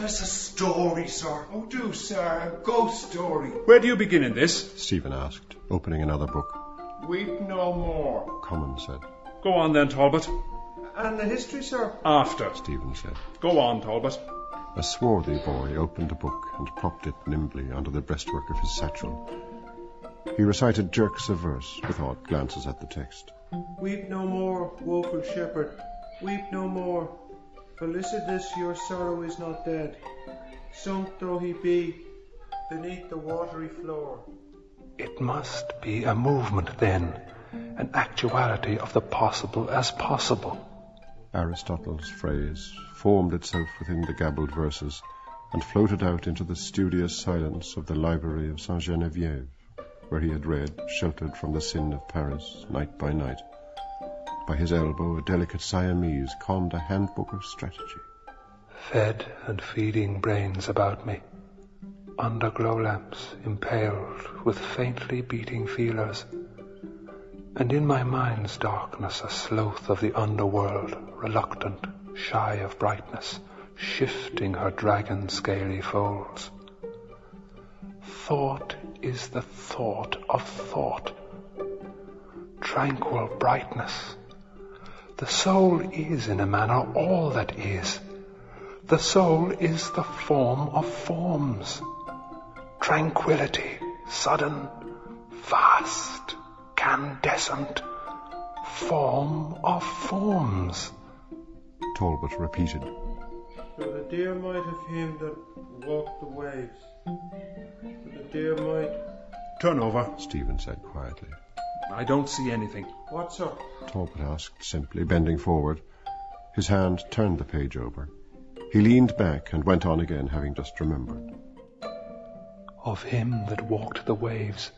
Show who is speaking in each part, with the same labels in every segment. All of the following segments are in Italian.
Speaker 1: tell us a story, sir. Oh, do, sir. A ghost story.
Speaker 2: Where do you begin in this?
Speaker 3: Stephen asked, opening another book.
Speaker 1: Weep no more.
Speaker 3: Common said.
Speaker 2: Go on then, Talbot.
Speaker 1: And the history, sir?
Speaker 2: After.
Speaker 3: Stephen said.
Speaker 2: Go on, Talbot.
Speaker 3: A swarthy boy opened a book and propped it nimbly under the breastwork of his satchel. He recited jerks of verse with odd glances at the text.
Speaker 1: Weep no more, woeful shepherd. Weep no more. Felicitas, your sorrow is not dead. Sunk though he be beneath the watery floor.
Speaker 4: It must be a movement then, an actuality of the possible as possible.
Speaker 3: Aristotle's phrase formed itself within the gabbled verses and floated out into the studious silence of the library of Saint Genevieve, where he had read, sheltered from the sin of Paris, night by night. By his elbow, a delicate Siamese conned a handbook of strategy.
Speaker 4: Fed and feeding brains about me, under glow lamps impaled with faintly beating feelers, and in my mind's darkness a sloth of the underworld, reluctant, shy of brightness, shifting her dragon scaly folds. Thought is the thought of thought, tranquil brightness. The soul is, in a manner, all that is. The soul is the form of forms. Tranquility, sudden, vast, candescent, form of forms.
Speaker 3: Talbot repeated.
Speaker 1: So the dear might of him that walked the waves. So the dear might.
Speaker 2: Turn over.
Speaker 3: Stephen said quietly.
Speaker 2: I don't see anything.
Speaker 1: What, sir?
Speaker 3: Talbot asked simply, bending forward. His hand turned the page over. He leaned back and went on again, having just remembered.
Speaker 4: Of him that walked the waves.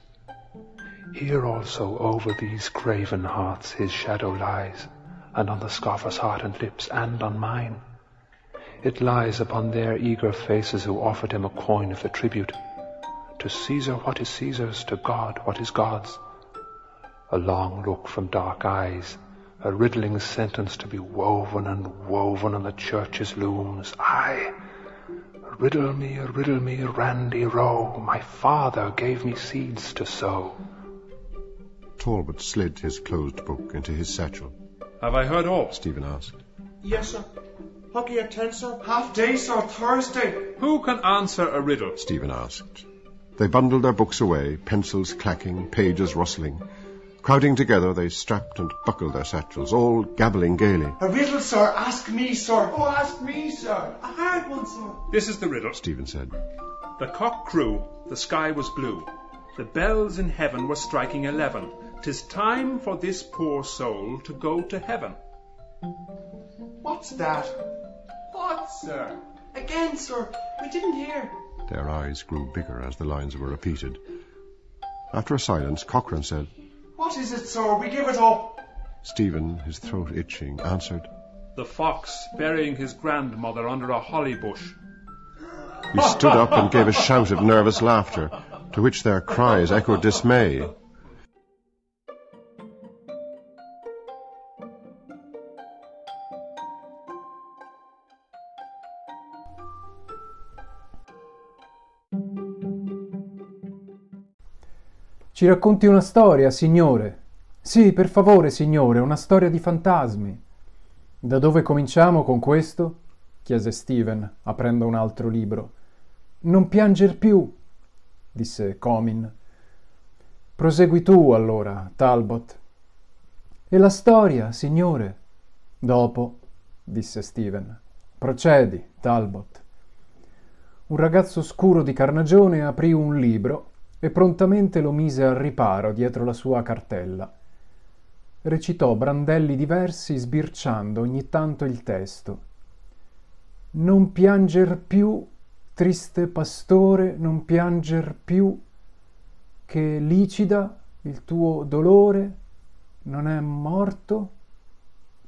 Speaker 4: Here also over these graven hearts his shadow lies, and on the scoffer's heart and lips, and on mine. It lies upon their eager faces who offered him a coin of the tribute. To Caesar what is Caesar's, to God what is God's. A long look from dark eyes, a riddling sentence to be woven and woven on the church's looms. Aye, riddle me, riddle me, Randy Rowe, my father gave me seeds to sow.
Speaker 3: Talbot slid his closed book into his satchel.
Speaker 2: Have I heard all?
Speaker 3: Stephen asked.
Speaker 1: Yes, sir. Hockey at ten, sir. Half day, sir. Thursday.
Speaker 2: Who can answer a riddle?
Speaker 3: Stephen asked. They bundled their books away, pencils clacking, pages rustling. Crowding together, they strapped and buckled their satchels, all gabbling gaily.
Speaker 1: A riddle, sir. Ask me, sir. Oh, ask me, sir. A hard one, sir.
Speaker 2: This is the riddle.
Speaker 3: Stephen said.
Speaker 2: The cock crew, the sky was blue. The bells in heaven were striking eleven. Tis time for this poor soul to go to heaven.
Speaker 1: What's that? What, sir? Again, sir. We didn't hear.
Speaker 3: Their eyes grew bigger as the lines were repeated. After a silence, Cochrane said,
Speaker 1: What is it, sir? We give it up.
Speaker 3: Stephen, his throat itching, answered,
Speaker 2: The fox burying his grandmother under a holly bush.
Speaker 3: He stood up and gave a shout of nervous laughter, to which their cries echoed dismay.
Speaker 5: Ci racconti una storia, signore? Sì, per favore, signore, una storia di fantasmi. Da dove cominciamo con questo? chiese Steven, aprendo un altro libro. Non pianger più, disse Comin. Prosegui tu, allora, Talbot. E la storia, signore? Dopo, disse Steven. Procedi, Talbot. Un ragazzo scuro di carnagione aprì un libro e prontamente lo mise al riparo dietro la sua cartella. Recitò brandelli diversi sbirciando ogni tanto il testo. Non pianger più, triste pastore, non pianger più, che licida il tuo dolore non è morto,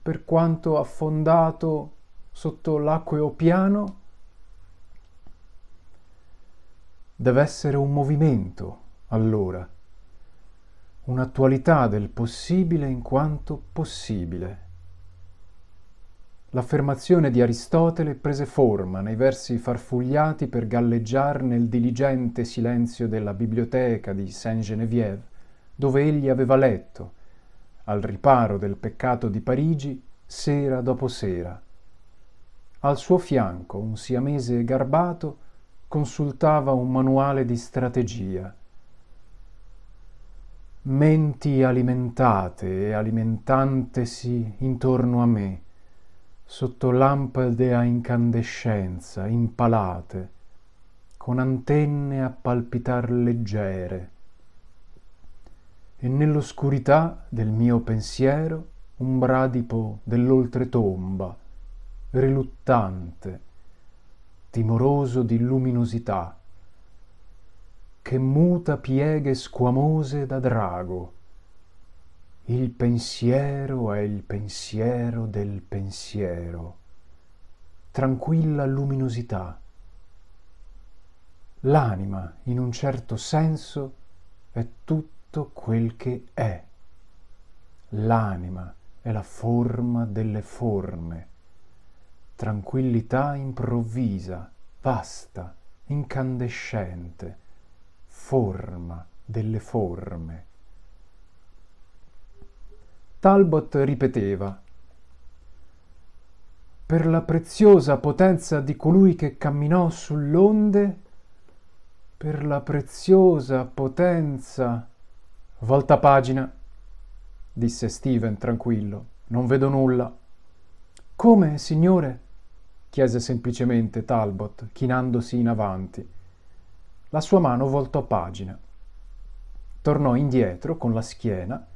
Speaker 5: per quanto affondato sotto l'acqueo piano deve essere un movimento, allora, un'attualità del possibile in quanto possibile. l'affermazione di Aristotele prese forma nei versi farfugliati per galleggiare nel diligente silenzio della biblioteca di Saint-Geneviève, dove egli aveva letto, al riparo del peccato di Parigi, sera dopo sera. Al suo fianco un siamese garbato consultava un manuale di strategia. Menti alimentate e alimentantesi intorno a me, sotto lampade a incandescenza, impalate, con antenne a palpitar leggere. E nell'oscurità del mio pensiero un bradipo dell'oltretomba, riluttante, timoroso di luminosità, che muta pieghe squamose da drago, il pensiero è il pensiero del pensiero, tranquilla luminosità. L'anima, in un certo senso, è tutto quel che è. L'anima è la forma delle forme, tranquillità improvvisa, vasta, incandescente, forma delle forme. Talbot ripeteva Per la preziosa potenza di colui che camminò sull'onde, per la preziosa potenza. Volta pagina, disse Steven tranquillo. Non vedo nulla. Come, signore? Chiese semplicemente Talbot, chinandosi in avanti. La sua mano voltò pagina. Tornò indietro con la schiena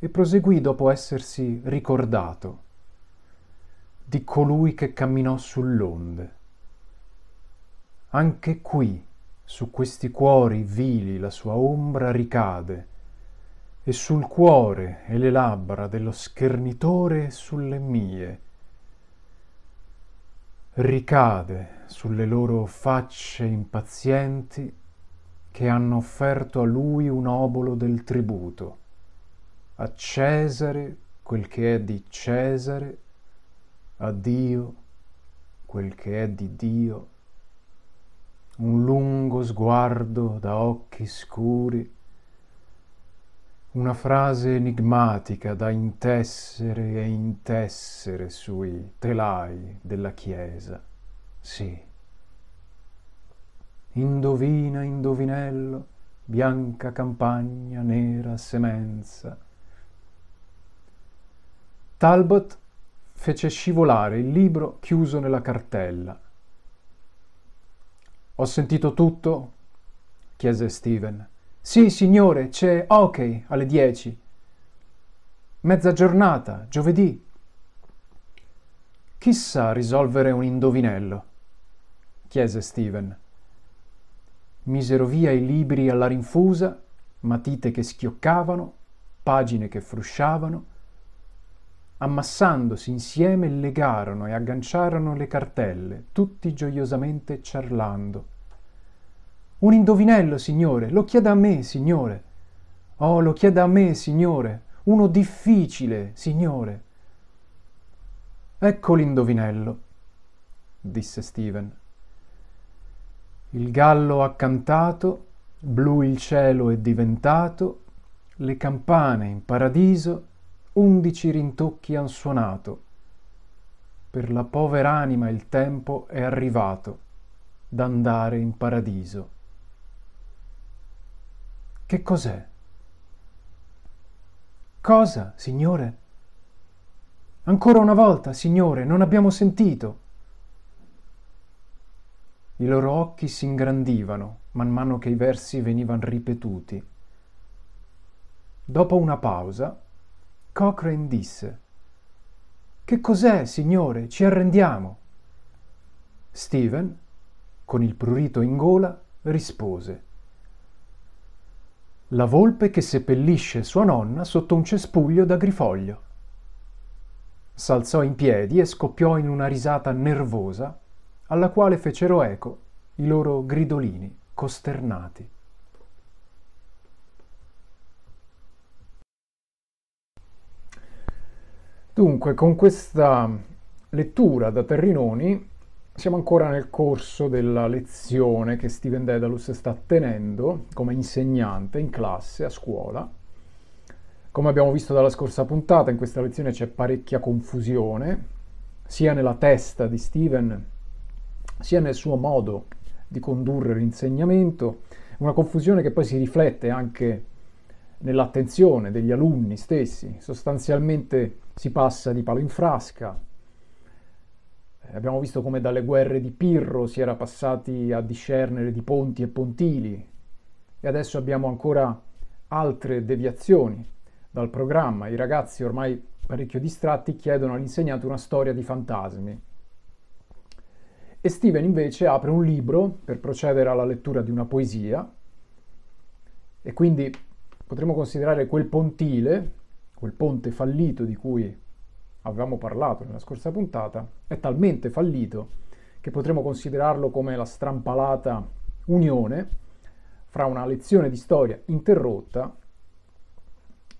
Speaker 5: e proseguì dopo essersi ricordato di colui che camminò sull'onde. Anche qui, su questi cuori vili, la sua ombra ricade, e sul cuore e le labbra dello schernitore sulle mie. Ricade sulle loro facce impazienti che hanno offerto a lui un obolo del tributo. A Cesare quel che è di Cesare, a Dio quel che è di Dio, un lungo sguardo da occhi scuri, una frase enigmatica da intessere e intessere sui telai della Chiesa. Sì. Indovina, indovinello, bianca campagna, nera semenza, Talbot fece scivolare il libro chiuso nella cartella. Ho sentito tutto? chiese Steven. Sì, signore, c'è hockey alle dieci. Mezza giornata, giovedì. Chissà risolvere un indovinello? chiese Steven. Misero via i libri alla rinfusa, matite che schioccavano, pagine che frusciavano, Ammassandosi insieme legarono e agganciarono le cartelle, tutti gioiosamente ciarlando. Un indovinello, signore, lo chieda a me, signore. Oh, lo chieda a me, signore. Uno difficile, signore. Ecco l'indovinello, disse Steven. Il gallo ha cantato, blu il cielo è diventato, le campane in paradiso undici rintocchi han suonato. Per la povera anima il tempo è arrivato d'andare in paradiso. Che cos'è? Cosa, signore? Ancora una volta, signore, non abbiamo sentito. I loro occhi si ingrandivano man mano che i versi venivano ripetuti. Dopo una pausa, Cochrane disse Che cos'è, signore? Ci arrendiamo. Steven, con il prurito in gola, rispose La volpe che seppellisce sua nonna sotto un cespuglio d'agrifoglio. S'alzò in piedi e scoppiò in una risata nervosa, alla quale fecero eco i loro gridolini costernati. Dunque, con questa lettura da Terrinoni siamo ancora nel corso della lezione che Steven Dedalus sta tenendo come insegnante in classe a scuola. Come abbiamo visto dalla scorsa puntata, in questa lezione c'è parecchia confusione, sia nella testa di Steven, sia nel suo modo di condurre l'insegnamento, una confusione che poi si riflette anche nell'attenzione degli alunni stessi. Sostanzialmente si passa di palo in frasca, abbiamo visto come dalle guerre di Pirro si era passati a discernere di ponti e pontili e adesso abbiamo ancora altre deviazioni dal programma. I ragazzi ormai parecchio distratti chiedono all'insegnante una storia di fantasmi. E Steven invece apre un libro per procedere alla lettura di una poesia e quindi potremmo considerare quel pontile, quel ponte fallito di cui avevamo parlato nella scorsa puntata, è talmente fallito che potremmo considerarlo come la strampalata unione fra una lezione di storia interrotta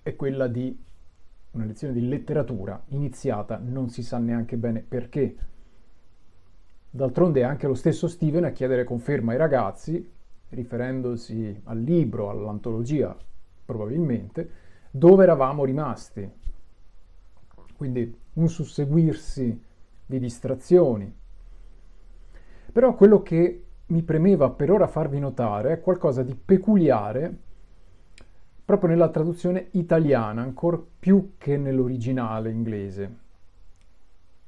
Speaker 5: e quella di una lezione di letteratura iniziata non si sa neanche bene perché. D'altronde è anche lo stesso Steven a chiedere conferma ai ragazzi, riferendosi al libro, all'antologia probabilmente, dove eravamo rimasti, quindi un susseguirsi di distrazioni. Però quello che mi premeva per ora farvi notare è qualcosa di peculiare proprio nella traduzione italiana, ancora più che nell'originale inglese.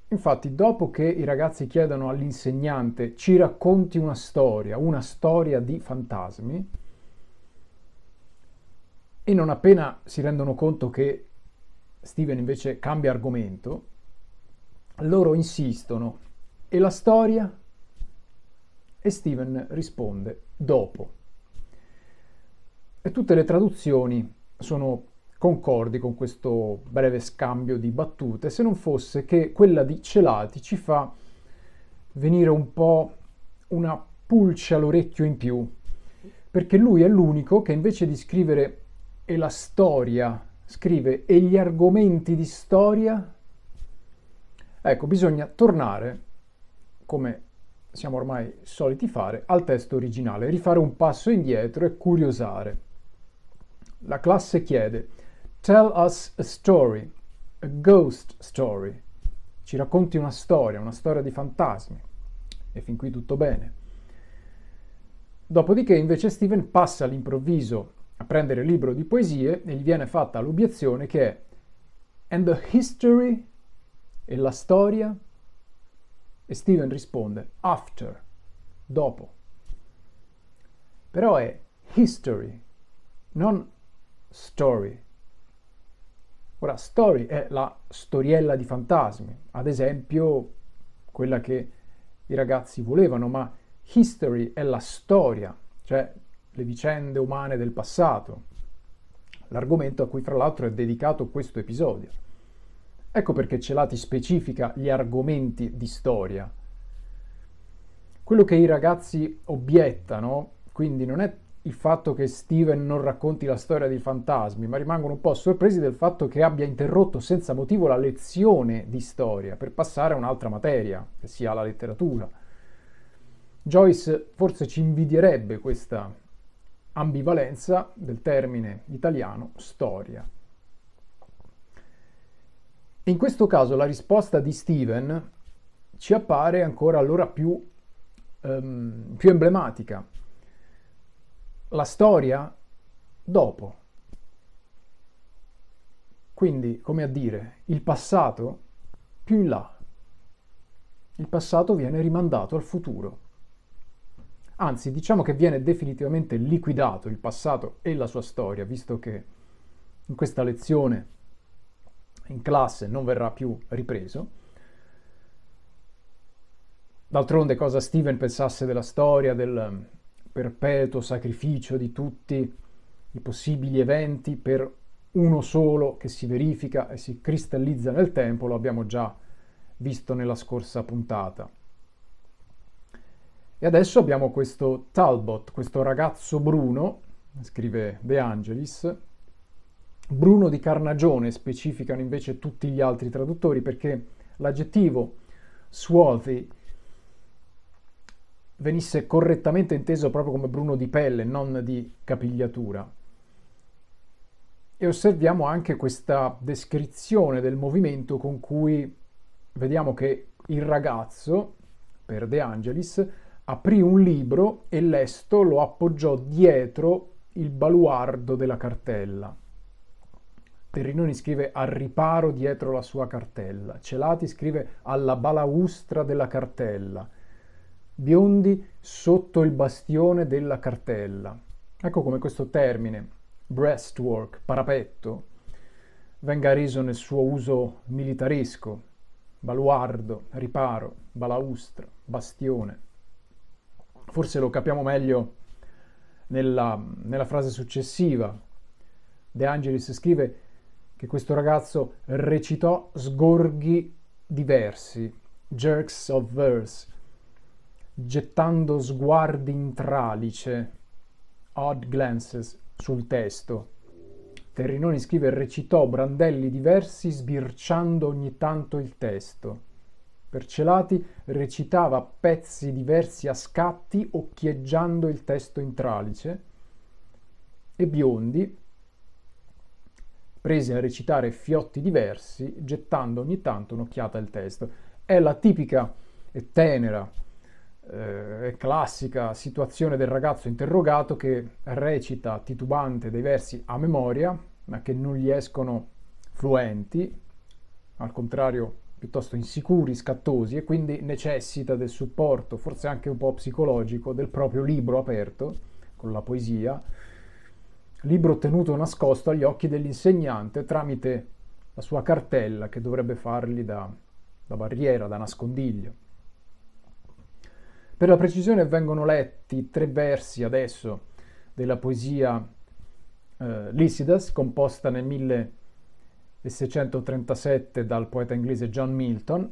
Speaker 5: Infatti, dopo che i ragazzi chiedono all'insegnante ci racconti una storia, una storia di fantasmi, e non appena si rendono conto che Steven invece cambia argomento, loro insistono e la storia? E Steven risponde dopo. E tutte le traduzioni sono concordi con questo breve scambio di battute, se non fosse che quella di Celati ci fa venire un po' una pulce all'orecchio in più, perché lui è l'unico che invece di scrivere e la storia scrive e gli argomenti di storia? Ecco, bisogna tornare, come siamo ormai soliti fare, al testo originale, rifare un passo indietro e curiosare. La classe chiede, tell us a story, a ghost story. Ci racconti una storia, una storia di fantasmi. E fin qui tutto bene. Dopodiché invece Steven passa all'improvviso a prendere il libro di poesie e gli viene fatta l'obiezione che è And the history e la storia? E Steven risponde after, dopo. Però è history, non story. Ora, story è la storiella di fantasmi, ad esempio quella che i ragazzi volevano, ma history è la storia, cioè le vicende umane del passato, l'argomento a cui fra l'altro è dedicato questo episodio. Ecco perché Celati specifica gli argomenti di storia. Quello che i ragazzi obiettano, quindi non è il fatto che Steven non racconti la storia dei fantasmi, ma rimangono un po' sorpresi del fatto che abbia interrotto senza motivo la lezione di storia per passare a un'altra materia, che sia la letteratura. Joyce forse ci invidierebbe questa ambivalenza del termine italiano storia. In questo caso la risposta di Steven ci appare ancora allora più, um, più emblematica. La storia dopo. Quindi, come a dire, il passato più in là. Il passato viene rimandato al futuro. Anzi, diciamo che viene definitivamente liquidato il passato e la sua storia, visto che in questa lezione in classe non verrà più ripreso. D'altronde cosa Steven pensasse della storia, del perpetuo sacrificio di tutti i possibili eventi per uno solo che si verifica e si cristallizza nel tempo, lo abbiamo già visto nella scorsa puntata. E adesso abbiamo questo Talbot, questo ragazzo Bruno, scrive De Angelis, Bruno di Carnagione specificano invece tutti gli altri traduttori perché l'aggettivo swarthy venisse correttamente inteso proprio come Bruno di pelle, non di capigliatura. E osserviamo anche questa descrizione del movimento con cui vediamo che il ragazzo, per De Angelis, aprì un libro e lesto lo appoggiò dietro il baluardo della cartella. Terrinoni scrive al riparo dietro la sua cartella, Celati scrive alla balaustra della cartella, Biondi sotto il bastione della cartella. Ecco come questo termine, breastwork, parapetto, venga reso nel suo uso militaresco, baluardo, riparo, balaustra, bastione. Forse lo capiamo meglio nella, nella frase successiva. De Angelis scrive che questo ragazzo recitò sgorghi diversi, jerks of verse, gettando sguardi in tralice, odd glances sul testo. Terrinoni scrive recitò brandelli diversi sbirciando ogni tanto il testo. Percelati recitava pezzi diversi a scatti occhieggiando il testo in tralice e Biondi prese a recitare fiotti diversi, gettando ogni tanto un'occhiata al testo. È la tipica e tenera eh, classica situazione del ragazzo interrogato che recita titubante dei versi a memoria, ma che non gli escono fluenti, al contrario piuttosto insicuri, scattosi e quindi necessita del supporto, forse anche un po' psicologico, del proprio libro aperto con la poesia libro tenuto nascosto agli occhi dell'insegnante tramite la sua cartella che dovrebbe fargli da, da barriera, da nascondiglio. Per la precisione vengono letti tre versi adesso della poesia eh, Lycidas, composta nel 1637 dal poeta inglese John Milton,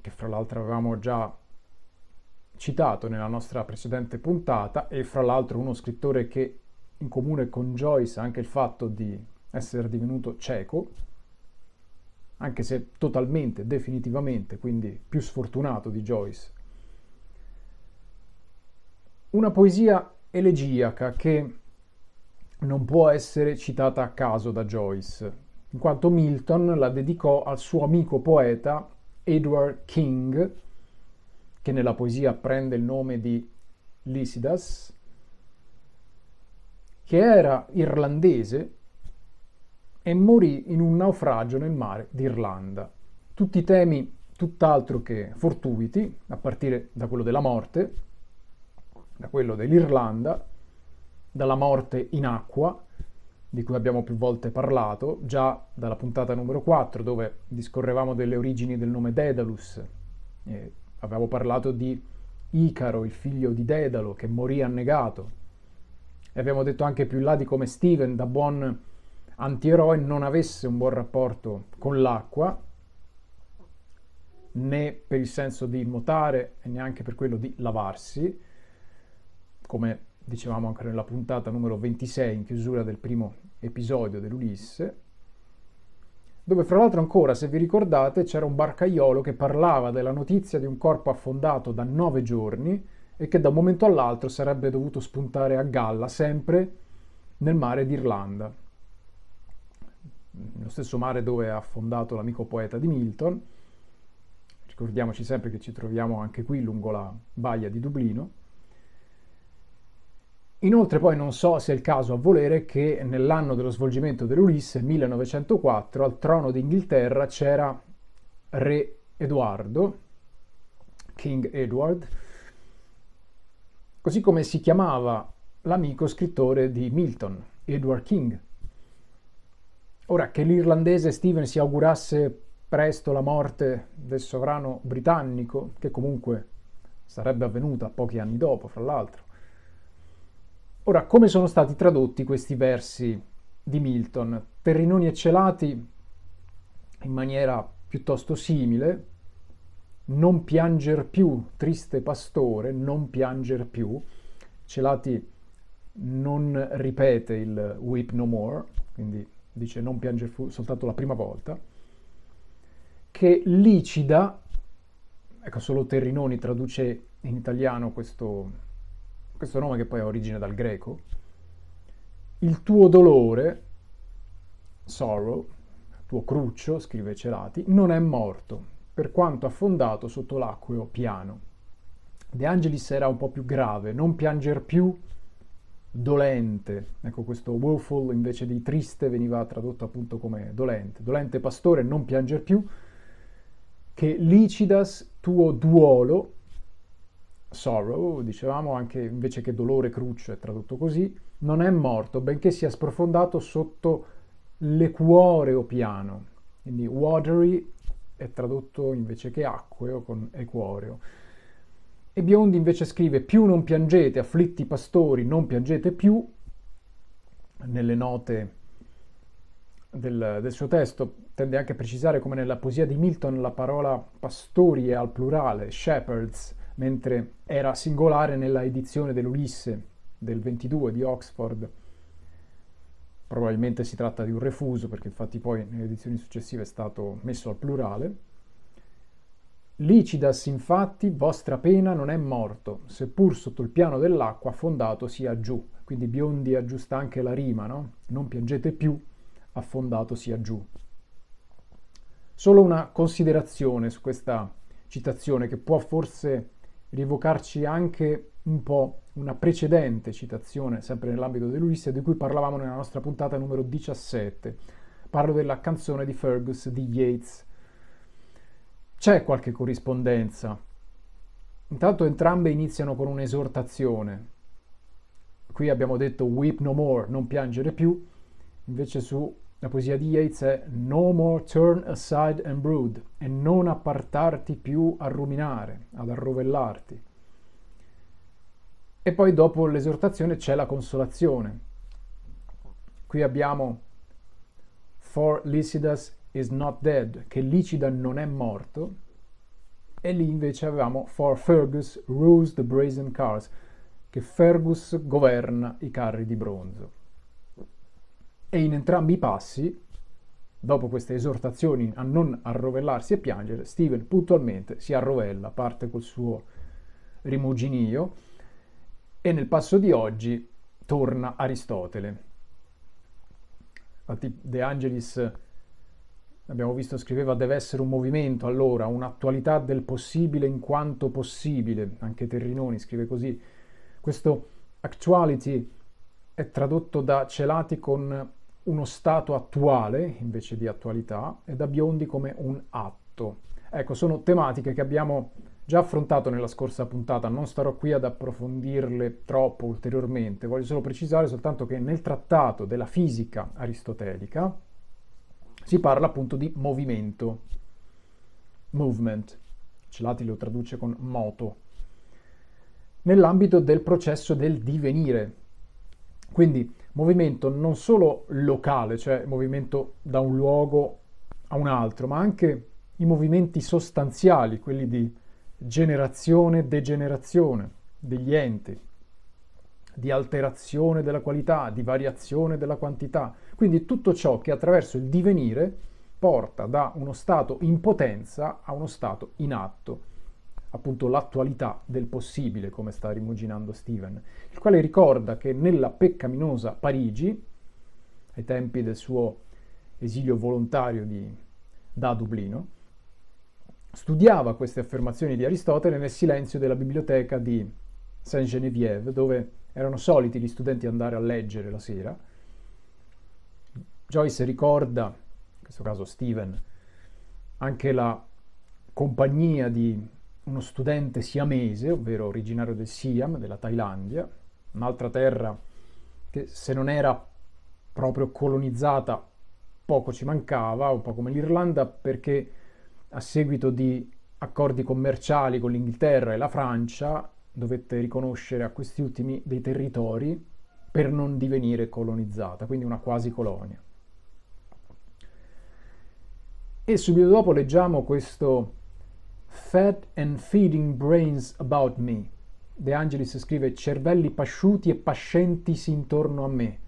Speaker 5: che fra l'altro avevamo già citato nella nostra precedente puntata, e fra l'altro uno scrittore che in comune con Joyce anche il fatto di essere divenuto cieco, anche se totalmente, definitivamente, quindi più sfortunato di Joyce. Una poesia elegiaca che non può essere citata a caso da Joyce, in quanto Milton la dedicò al suo amico poeta Edward King, che nella poesia prende il nome di Lycidas, che era irlandese e morì in un naufragio nel mare d'Irlanda. Tutti temi tutt'altro che fortuiti, a partire da quello della morte, da quello dell'Irlanda, dalla morte in acqua, di cui abbiamo più volte parlato, già dalla puntata numero 4, dove discorrevamo delle origini del nome Daedalus. E avevamo parlato di Icaro, il figlio di Dedalo, che morì annegato, e abbiamo detto anche più in là di come Steven, da buon antieroe, non avesse un buon rapporto con l'acqua, né per il senso di nuotare e neanche per quello di lavarsi, come dicevamo anche nella puntata numero 26 in chiusura del primo episodio dell'Ulisse, dove fra l'altro ancora, se vi ricordate, c'era un barcaiolo che parlava della notizia di un corpo affondato da nove giorni e che da un momento all'altro sarebbe dovuto spuntare a galla sempre nel mare d'Irlanda, lo stesso mare dove ha affondato l'amico poeta di Milton. Ricordiamoci sempre che ci troviamo anche qui lungo la baia di Dublino. Inoltre poi non so se è il caso a volere che nell'anno dello svolgimento dell'Ulisse, 1904, al trono d'Inghilterra c'era re Edoardo, King Edward, così come si chiamava l'amico scrittore di Milton, Edward King. Ora, che l'irlandese Stephen si augurasse presto la morte del sovrano britannico, che comunque sarebbe avvenuta pochi anni dopo, fra l'altro. Ora, come sono stati tradotti questi versi di Milton? Terrinoni e celati in maniera piuttosto simile, non pianger più, triste pastore, non pianger più. Celati non ripete il weep no more, quindi dice non pianger più soltanto la prima volta, che Licida ecco, solo Terrinoni traduce in italiano questo, questo nome che poi ha origine dal greco. Il tuo dolore, sorrow, tuo cruccio, scrive Celati, non è morto, per quanto affondato sotto l'acqueo piano. De Angelis era un po' più grave, non pianger più, dolente. Ecco, questo woeful invece di triste veniva tradotto appunto come dolente. Dolente pastore, non pianger più, che licidas tuo duolo, sorrow, dicevamo anche invece che dolore cruccio è tradotto così, non è morto, benché sia sprofondato sotto l'equoreo piano. Quindi watery è tradotto invece che acqueo con equoreo. E Biondi invece scrive più non piangete, afflitti pastori, non piangete più, nelle note del, del, suo testo tende anche a precisare come nella poesia di Milton la parola pastori è al plurale, shepherds, mentre era singolare nella edizione dell'Ulisse del 22 di Oxford. Probabilmente si tratta di un refuso perché infatti poi nelle edizioni successive è stato messo al plurale. Licidas infatti vostra pena non è morto, seppur sotto il piano dell'acqua affondato sia giù. Quindi Biondi aggiusta anche la rima, no? Non piangete più, affondato sia giù. Solo una considerazione su questa citazione che può forse rievocarci anche un po' una precedente citazione, sempre nell'ambito dell'Ulisse, di cui parlavamo nella nostra puntata numero 17. Parlo della canzone di Fergus di Yeats c'è qualche corrispondenza. Intanto entrambe iniziano con un'esortazione. Qui abbiamo detto weep no more, non piangere più, invece su la poesia di Yeats è no more turn aside and brood e non appartarti più a ruminare, ad arrovellarti. E poi dopo l'esortazione c'è la consolazione. Qui abbiamo For Lycidas is not dead, che Licida non è morto, e lì invece avevamo For Fergus rules the brazen cars, che Fergus governa i carri di bronzo. E in entrambi i passi, dopo queste esortazioni a non arrovellarsi e piangere, Steven puntualmente si arrovella, parte col suo rimuginio, e nel passo di oggi torna Aristotele. Infatti De Angelis abbiamo visto scriveva deve essere un movimento allora, un'attualità del possibile in quanto possibile, anche Terrinoni scrive così. Questo actuality è tradotto da Celati con uno stato attuale invece di attualità e da Biondi come un atto. Ecco, sono tematiche che abbiamo già affrontato nella scorsa puntata, non starò qui ad approfondirle troppo ulteriormente, voglio solo precisare soltanto che nel trattato della fisica aristotelica, si parla appunto di movimento, movement, Celati lo traduce con moto, nell'ambito del processo del divenire. Quindi movimento non solo locale, cioè movimento da un luogo a un altro, ma anche i movimenti sostanziali, quelli di generazione e degenerazione degli enti, di alterazione della qualità, di variazione della quantità. Quindi tutto ciò che attraverso il divenire porta da uno stato in potenza a uno stato in atto, appunto l'attualità del possibile, come sta rimuginando Steven, il quale ricorda che nella peccaminosa Parigi, ai tempi del suo esilio volontario di, da Dublino, studiava queste affermazioni di Aristotele nel silenzio della biblioteca di Saint-Geneviève, dove erano soliti gli studenti andare a leggere la sera. Joyce ricorda, in questo caso Steven, anche la compagnia di uno studente siamese, ovvero originario del Siam, della Thailandia, un'altra terra che se non era proprio colonizzata poco ci mancava, un po' come l'Irlanda, perché a seguito di accordi commerciali con l'Inghilterra e la Francia dovette riconoscere a questi ultimi dei territori per non divenire colonizzata, quindi una quasi colonia. E subito dopo leggiamo questo Fat and feeding brains about me. De Angelis scrive cervelli pasciuti e pascentisi intorno a me.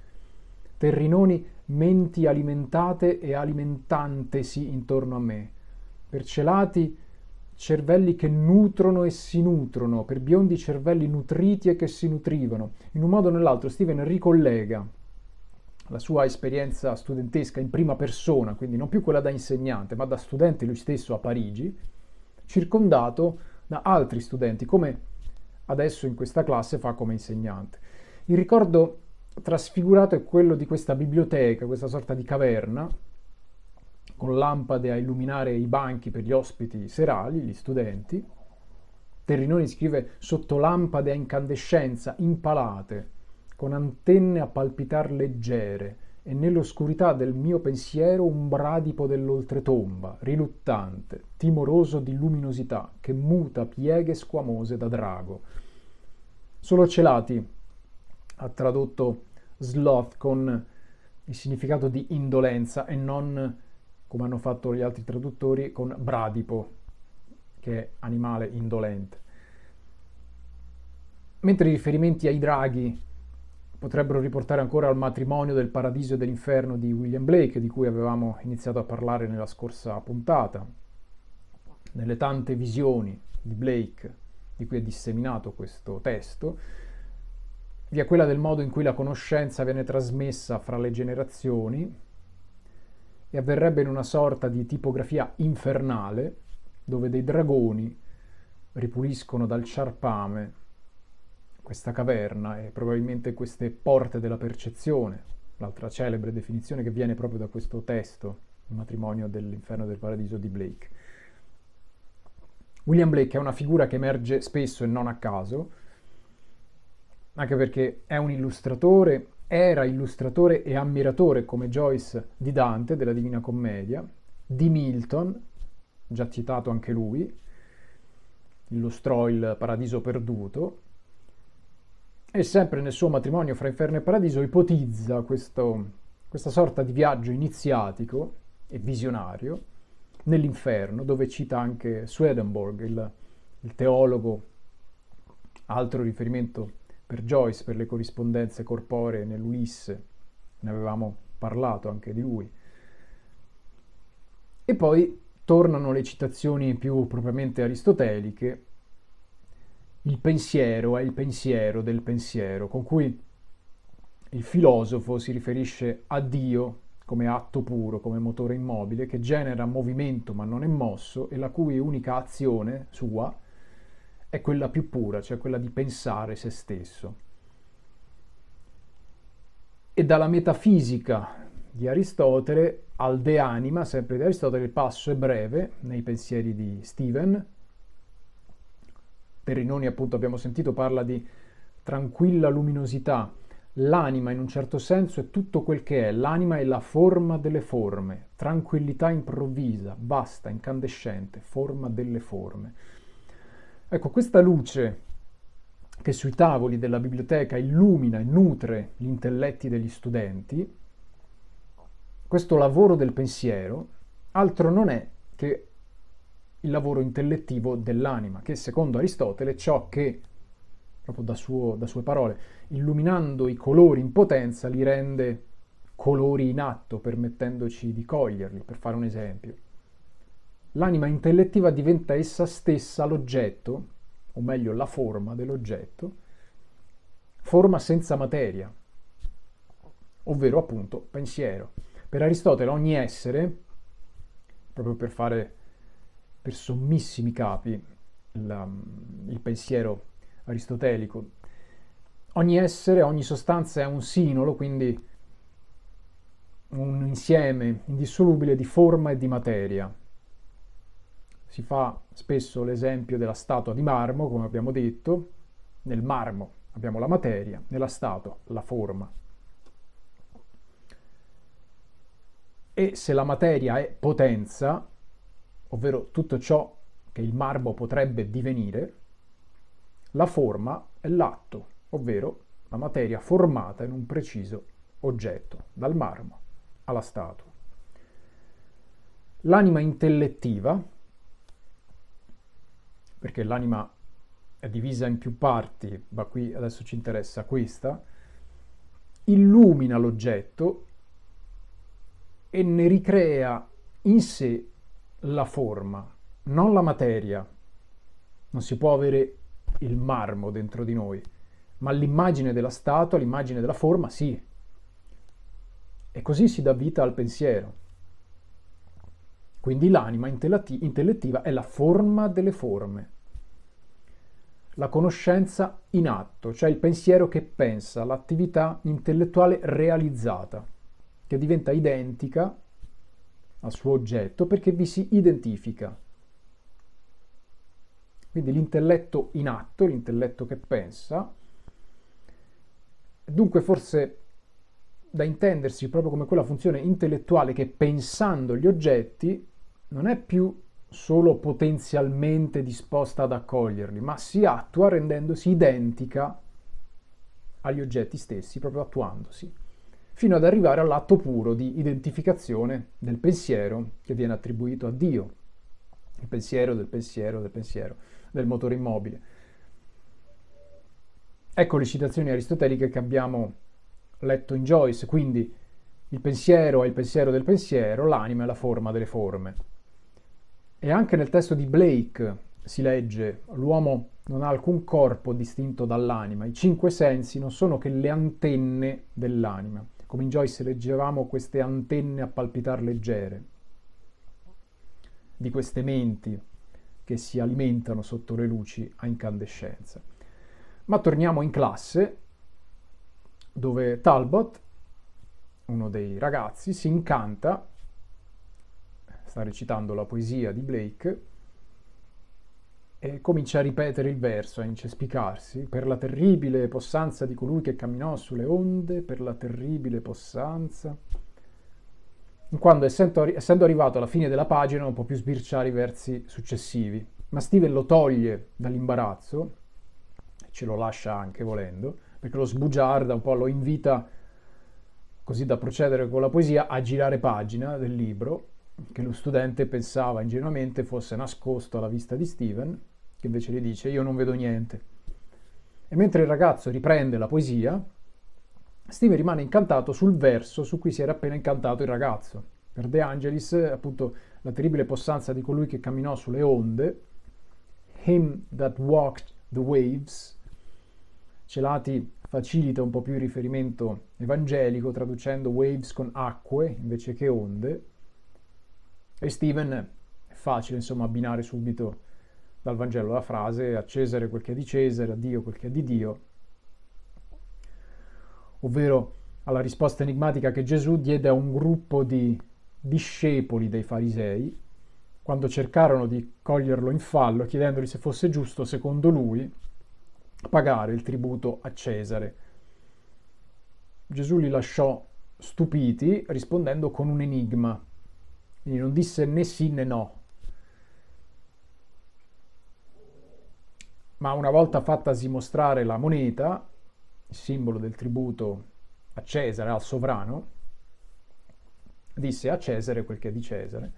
Speaker 5: Terrinoni menti alimentate e alimentantesi intorno a me. Percelati cervelli che nutrono e si nutrono, per biondi cervelli nutriti e che si nutrivano. In un modo o nell'altro Steven ricollega la sua esperienza studentesca in prima persona, quindi non più quella da insegnante, ma da studente lui stesso a Parigi, circondato da altri studenti, come adesso in questa classe fa come insegnante. Il ricordo trasfigurato è quello di questa biblioteca, questa sorta di caverna, con lampade a illuminare i banchi per gli ospiti serali, gli studenti. Terrinoni scrive sotto lampade a incandescenza impalate, con antenne a palpitar leggere, e nell'oscurità del mio pensiero un bradipo dell'oltretomba, riluttante, timoroso di luminosità, che muta pieghe squamose da drago. Solo Celati ha tradotto sloth con il significato di indolenza e non, come hanno fatto gli altri traduttori, con bradipo, che è animale indolente. Mentre i riferimenti ai draghi potrebbero riportare ancora al matrimonio del paradiso e dell'inferno di William Blake, di cui avevamo iniziato a parlare nella scorsa puntata, nelle tante visioni di Blake di cui è disseminato questo testo, vi è quella del modo in cui la conoscenza viene trasmessa fra le generazioni e avverrebbe in una sorta di tipografia infernale, dove dei dragoni ripuliscono dal ciarpame questa caverna e probabilmente queste porte della percezione, l'altra celebre definizione che viene proprio da questo testo, il matrimonio dell'inferno e del paradiso di Blake. William Blake è una figura che emerge spesso e non a caso, anche perché è un illustratore, era illustratore e ammiratore come Joyce di Dante, della Divina Commedia, di Milton, già citato anche lui, illustrò il Paradiso Perduto, e sempre nel suo matrimonio fra inferno e paradiso ipotizza questo, questa sorta di viaggio iniziatico e visionario nell'inferno, dove cita anche Swedenborg, il, il teologo, altro riferimento per Joyce, per le corrispondenze corporee nell'Ulisse, ne avevamo parlato anche di lui. E poi tornano le citazioni più propriamente aristoteliche, il pensiero è il pensiero del pensiero, con cui il filosofo si riferisce a Dio come atto puro, come motore immobile, che genera movimento ma non è mosso e la cui unica azione sua è quella più pura, cioè quella di pensare se stesso. E dalla metafisica di Aristotele al de anima, sempre di Aristotele, il passo è breve nei pensieri di Steven, Terrinoni appunto abbiamo sentito parla di tranquilla luminosità. L'anima in un certo senso è tutto quel che è, l'anima è la forma delle forme, tranquillità improvvisa, vasta, incandescente, forma delle forme. Ecco, questa luce che sui tavoli della biblioteca illumina e nutre gli intelletti degli studenti, questo lavoro del pensiero altro non è che il lavoro intellettivo dell'anima, che secondo Aristotele è ciò che, proprio da, suo, da sue parole, illuminando i colori in potenza, li rende colori in atto, permettendoci di coglierli, per fare un esempio. L'anima intellettiva diventa essa stessa l'oggetto, o meglio la forma dell'oggetto, forma senza materia, ovvero appunto pensiero. Per Aristotele ogni essere, proprio per fare per sommissimi capi la, il pensiero aristotelico. Ogni essere, ogni sostanza è un sinolo, quindi un insieme indissolubile di forma e di materia. Si fa spesso l'esempio della statua di marmo, come abbiamo detto, nel marmo abbiamo la materia, nella statua la forma. E se la materia è potenza, ovvero tutto ciò che il marmo potrebbe divenire, la forma è l'atto, ovvero la materia formata in un preciso oggetto, dal marmo alla statua. L'anima intellettiva, perché l'anima è divisa in più parti, ma qui adesso ci interessa questa, illumina l'oggetto e ne ricrea in sé la forma, non la materia, non si può avere il marmo dentro di noi, ma l'immagine della statua, l'immagine della forma, sì. E così si dà vita al pensiero. Quindi l'anima intellettiva è la forma delle forme, la conoscenza in atto, cioè il pensiero che pensa, l'attività intellettuale realizzata, che diventa identica al suo oggetto perché vi si identifica. Quindi l'intelletto in atto, l'intelletto che pensa, dunque forse da intendersi proprio come quella funzione intellettuale che pensando gli oggetti non è più solo potenzialmente disposta ad accoglierli, ma si attua rendendosi identica agli oggetti stessi, proprio attuandosi, fino ad arrivare all'atto puro di identificazione del pensiero che viene attribuito a Dio, il pensiero del pensiero del pensiero, del motore immobile. Ecco le citazioni aristoteliche che abbiamo letto in Joyce, quindi il pensiero è il pensiero del pensiero, l'anima è la forma delle forme. E anche nel testo di Blake si legge l'uomo non ha alcun corpo distinto dall'anima, i cinque sensi non sono che le antenne dell'anima. Come in Joyce leggevamo queste antenne a palpitar leggere, di queste menti che si alimentano sotto le luci a incandescenza. Ma torniamo in classe dove Talbot, uno dei ragazzi, si incanta sta recitando la poesia di Blake e comincia a ripetere il verso, a incespicarsi, per la terribile possanza di colui che camminò sulle onde, per la terribile possanza. Quando, essendo, arrivato alla fine della pagina, non può più sbirciare i versi successivi, ma Steven lo toglie dall'imbarazzo, ce lo lascia anche volendo, perché lo sbugiarda, un po' lo invita, così da procedere con la poesia, a girare pagina del libro che lo studente pensava ingenuamente fosse nascosto alla vista di Steven, che invece gli dice io non vedo niente. E mentre il ragazzo riprende la poesia, Steven rimane incantato sul verso su cui si era appena incantato il ragazzo. Per De Angelis, appunto, la terribile possanza di colui che camminò sulle onde, him that walked the waves, Celati facilita un po' più il riferimento evangelico, traducendo waves con acque invece che onde, e Steven è facile insomma abbinare subito dal Vangelo la frase a Cesare quel che è di Cesare, a Dio quel che è di Dio, ovvero alla risposta enigmatica che Gesù diede a un gruppo di discepoli dei farisei quando cercarono di coglierlo in fallo chiedendogli se fosse giusto, secondo lui, pagare il tributo a Cesare. Gesù li lasciò stupiti rispondendo con un enigma. Quindi non disse né sì né no. Ma una volta fattasi mostrare la moneta, il simbolo del tributo a Cesare, al sovrano, disse a Cesare quel che è di Cesare.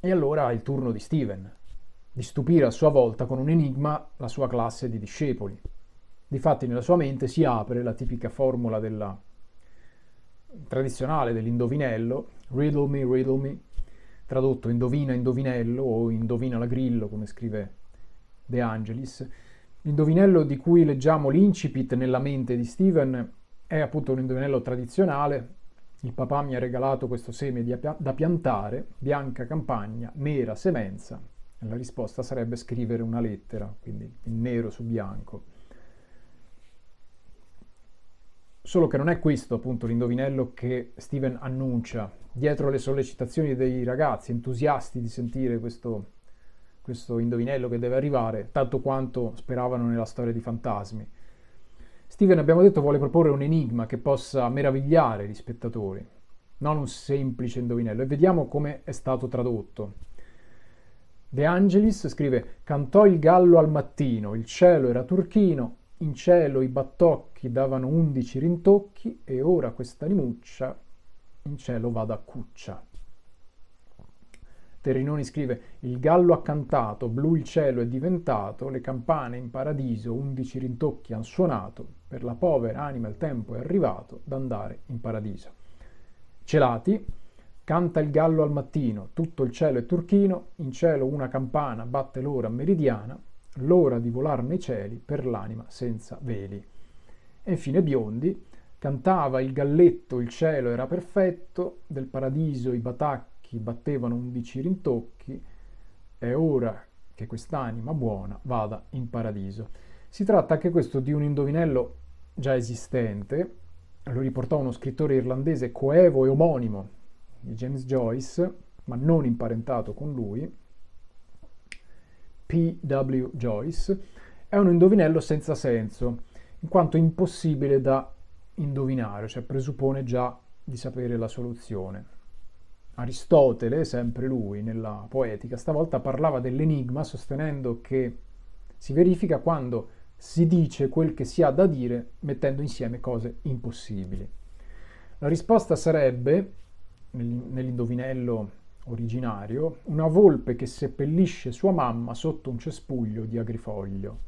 Speaker 5: E allora è il turno di Steven, di stupire a sua volta con un enigma la sua classe di discepoli. Difatti nella sua mente si apre la tipica formula della tradizionale dell'indovinello, riddle me, riddle me, tradotto indovina, indovinello o indovina la grillo, come scrive De Angelis. L'indovinello di cui leggiamo l'incipit nella mente di Steven è appunto un indovinello tradizionale. Il papà mi ha regalato questo seme da piantare, bianca campagna, nera semenza. La risposta sarebbe scrivere una lettera, quindi in nero su bianco. Solo che non è questo appunto l'indovinello che Steven annuncia dietro le sollecitazioni dei ragazzi entusiasti di sentire questo, questo indovinello che deve arrivare, tanto quanto speravano nella storia di fantasmi. Steven, abbiamo detto, vuole proporre un enigma che possa meravigliare gli spettatori, non un semplice indovinello, e vediamo come è stato tradotto. De Angelis scrive: Cantò il gallo al mattino, il cielo era turchino, in cielo i battocchi davano undici rintocchi e ora questa animuccia in cielo va da cuccia. Terrinoni scrive il gallo ha cantato, blu il cielo è diventato, le campane in paradiso undici rintocchi han suonato, per la povera anima il tempo è arrivato d'andare in paradiso. Celati, Canta il gallo al mattino, tutto il cielo è turchino, in cielo una campana batte l'ora meridiana, l'ora di volar nei cieli per l'anima senza veli. E infine Biondi, cantava il galletto, il cielo era perfetto, del paradiso i batacchi battevano undici rintocchi, è ora che quest'anima buona vada in paradiso. Si tratta anche questo di un indovinello già esistente, lo riportò uno scrittore irlandese coevo e omonimo di James Joyce, ma non imparentato con lui, P.W. Joyce, è un indovinello senza senso, in quanto impossibile da indovinare, cioè presuppone già di sapere la soluzione. Aristotele, sempre lui, nella poetica, stavolta parlava dell'enigma sostenendo che si verifica quando si dice quel che si ha da dire mettendo insieme cose impossibili. La risposta sarebbe nell'indovinello originario, una volpe che seppellisce sua mamma sotto un cespuglio di agrifoglio.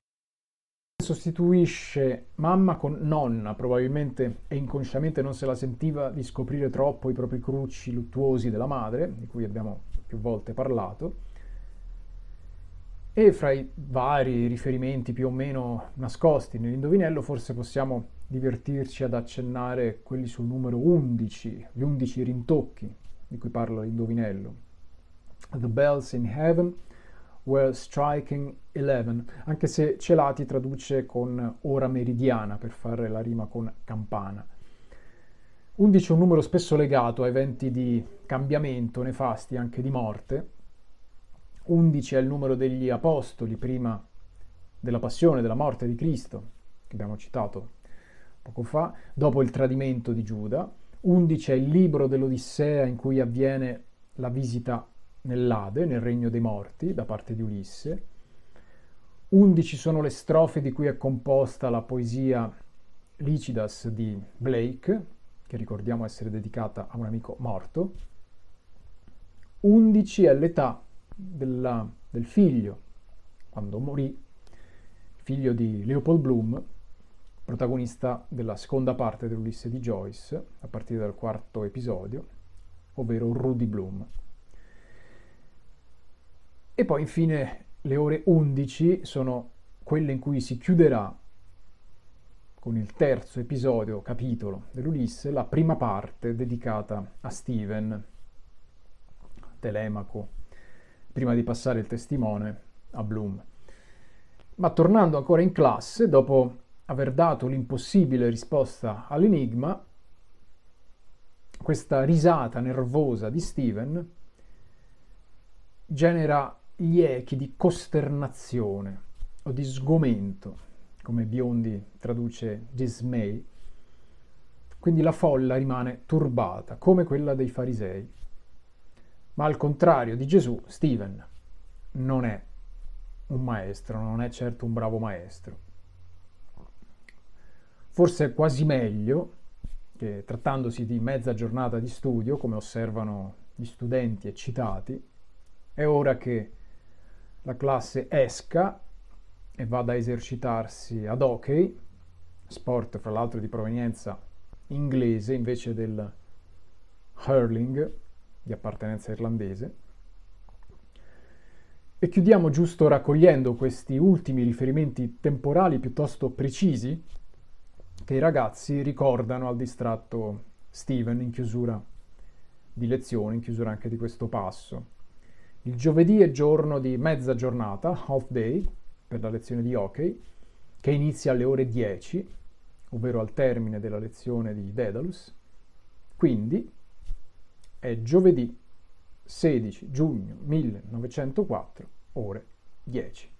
Speaker 5: Sostituisce mamma con nonna, probabilmente e inconsciamente non se la sentiva di scoprire troppo i propri crucci luttuosi della madre, di cui abbiamo più volte parlato, e fra i vari riferimenti più o meno nascosti nell'indovinello forse possiamo divertirci ad accennare quelli sul numero 11, gli 11 rintocchi di cui parla l'indovinello. The bells in heaven were striking eleven, anche se Celati traduce con ora meridiana per fare la rima con campana. 11 è un numero spesso legato a eventi di cambiamento nefasti, anche di morte. 11 è il numero degli apostoli prima della passione, della morte di Cristo, che abbiamo citato poco fa, dopo il tradimento di Giuda. 11 è il libro dell'Odissea in cui avviene la visita nell'Ade, nel regno dei morti, da parte di Ulisse. 11 sono le strofe di cui è composta la poesia Licidas di Blake, che ricordiamo essere dedicata a un amico morto. 11 è l'età della, del figlio, quando morì, figlio di Leopold Bloom, protagonista della seconda parte dell'Ulisse di Joyce, a partire dal quarto episodio, ovvero Rudy Bloom. E poi infine le ore 11 sono quelle in cui si chiuderà con il terzo episodio, capitolo dell'Ulisse, la prima parte dedicata a Steven, Telemaco, prima di passare il testimone a Bloom. Ma tornando ancora in classe, dopo aver dato l'impossibile risposta all'enigma, questa risata nervosa di Steven genera gli echi di costernazione o di sgomento, come Biondi traduce dismay. Quindi la folla rimane turbata, come quella dei farisei. Ma al contrario di Gesù, Steven non è un maestro, non è certo un bravo maestro Forse è quasi meglio che trattandosi di mezza giornata di studio, come osservano gli studenti eccitati, è ora che la classe esca e vada a esercitarsi ad hockey, sport fra l'altro di provenienza inglese invece del hurling di appartenenza irlandese. E chiudiamo giusto raccogliendo questi ultimi riferimenti temporali piuttosto precisi che i ragazzi ricordano al distratto Steven in chiusura di lezione, in chiusura anche di questo passo. Il giovedì è giorno di mezza giornata, half day, per la lezione di hockey, che inizia alle ore 10, ovvero al termine della lezione di Daedalus. Quindi è giovedì 16 giugno 1904, ore 10.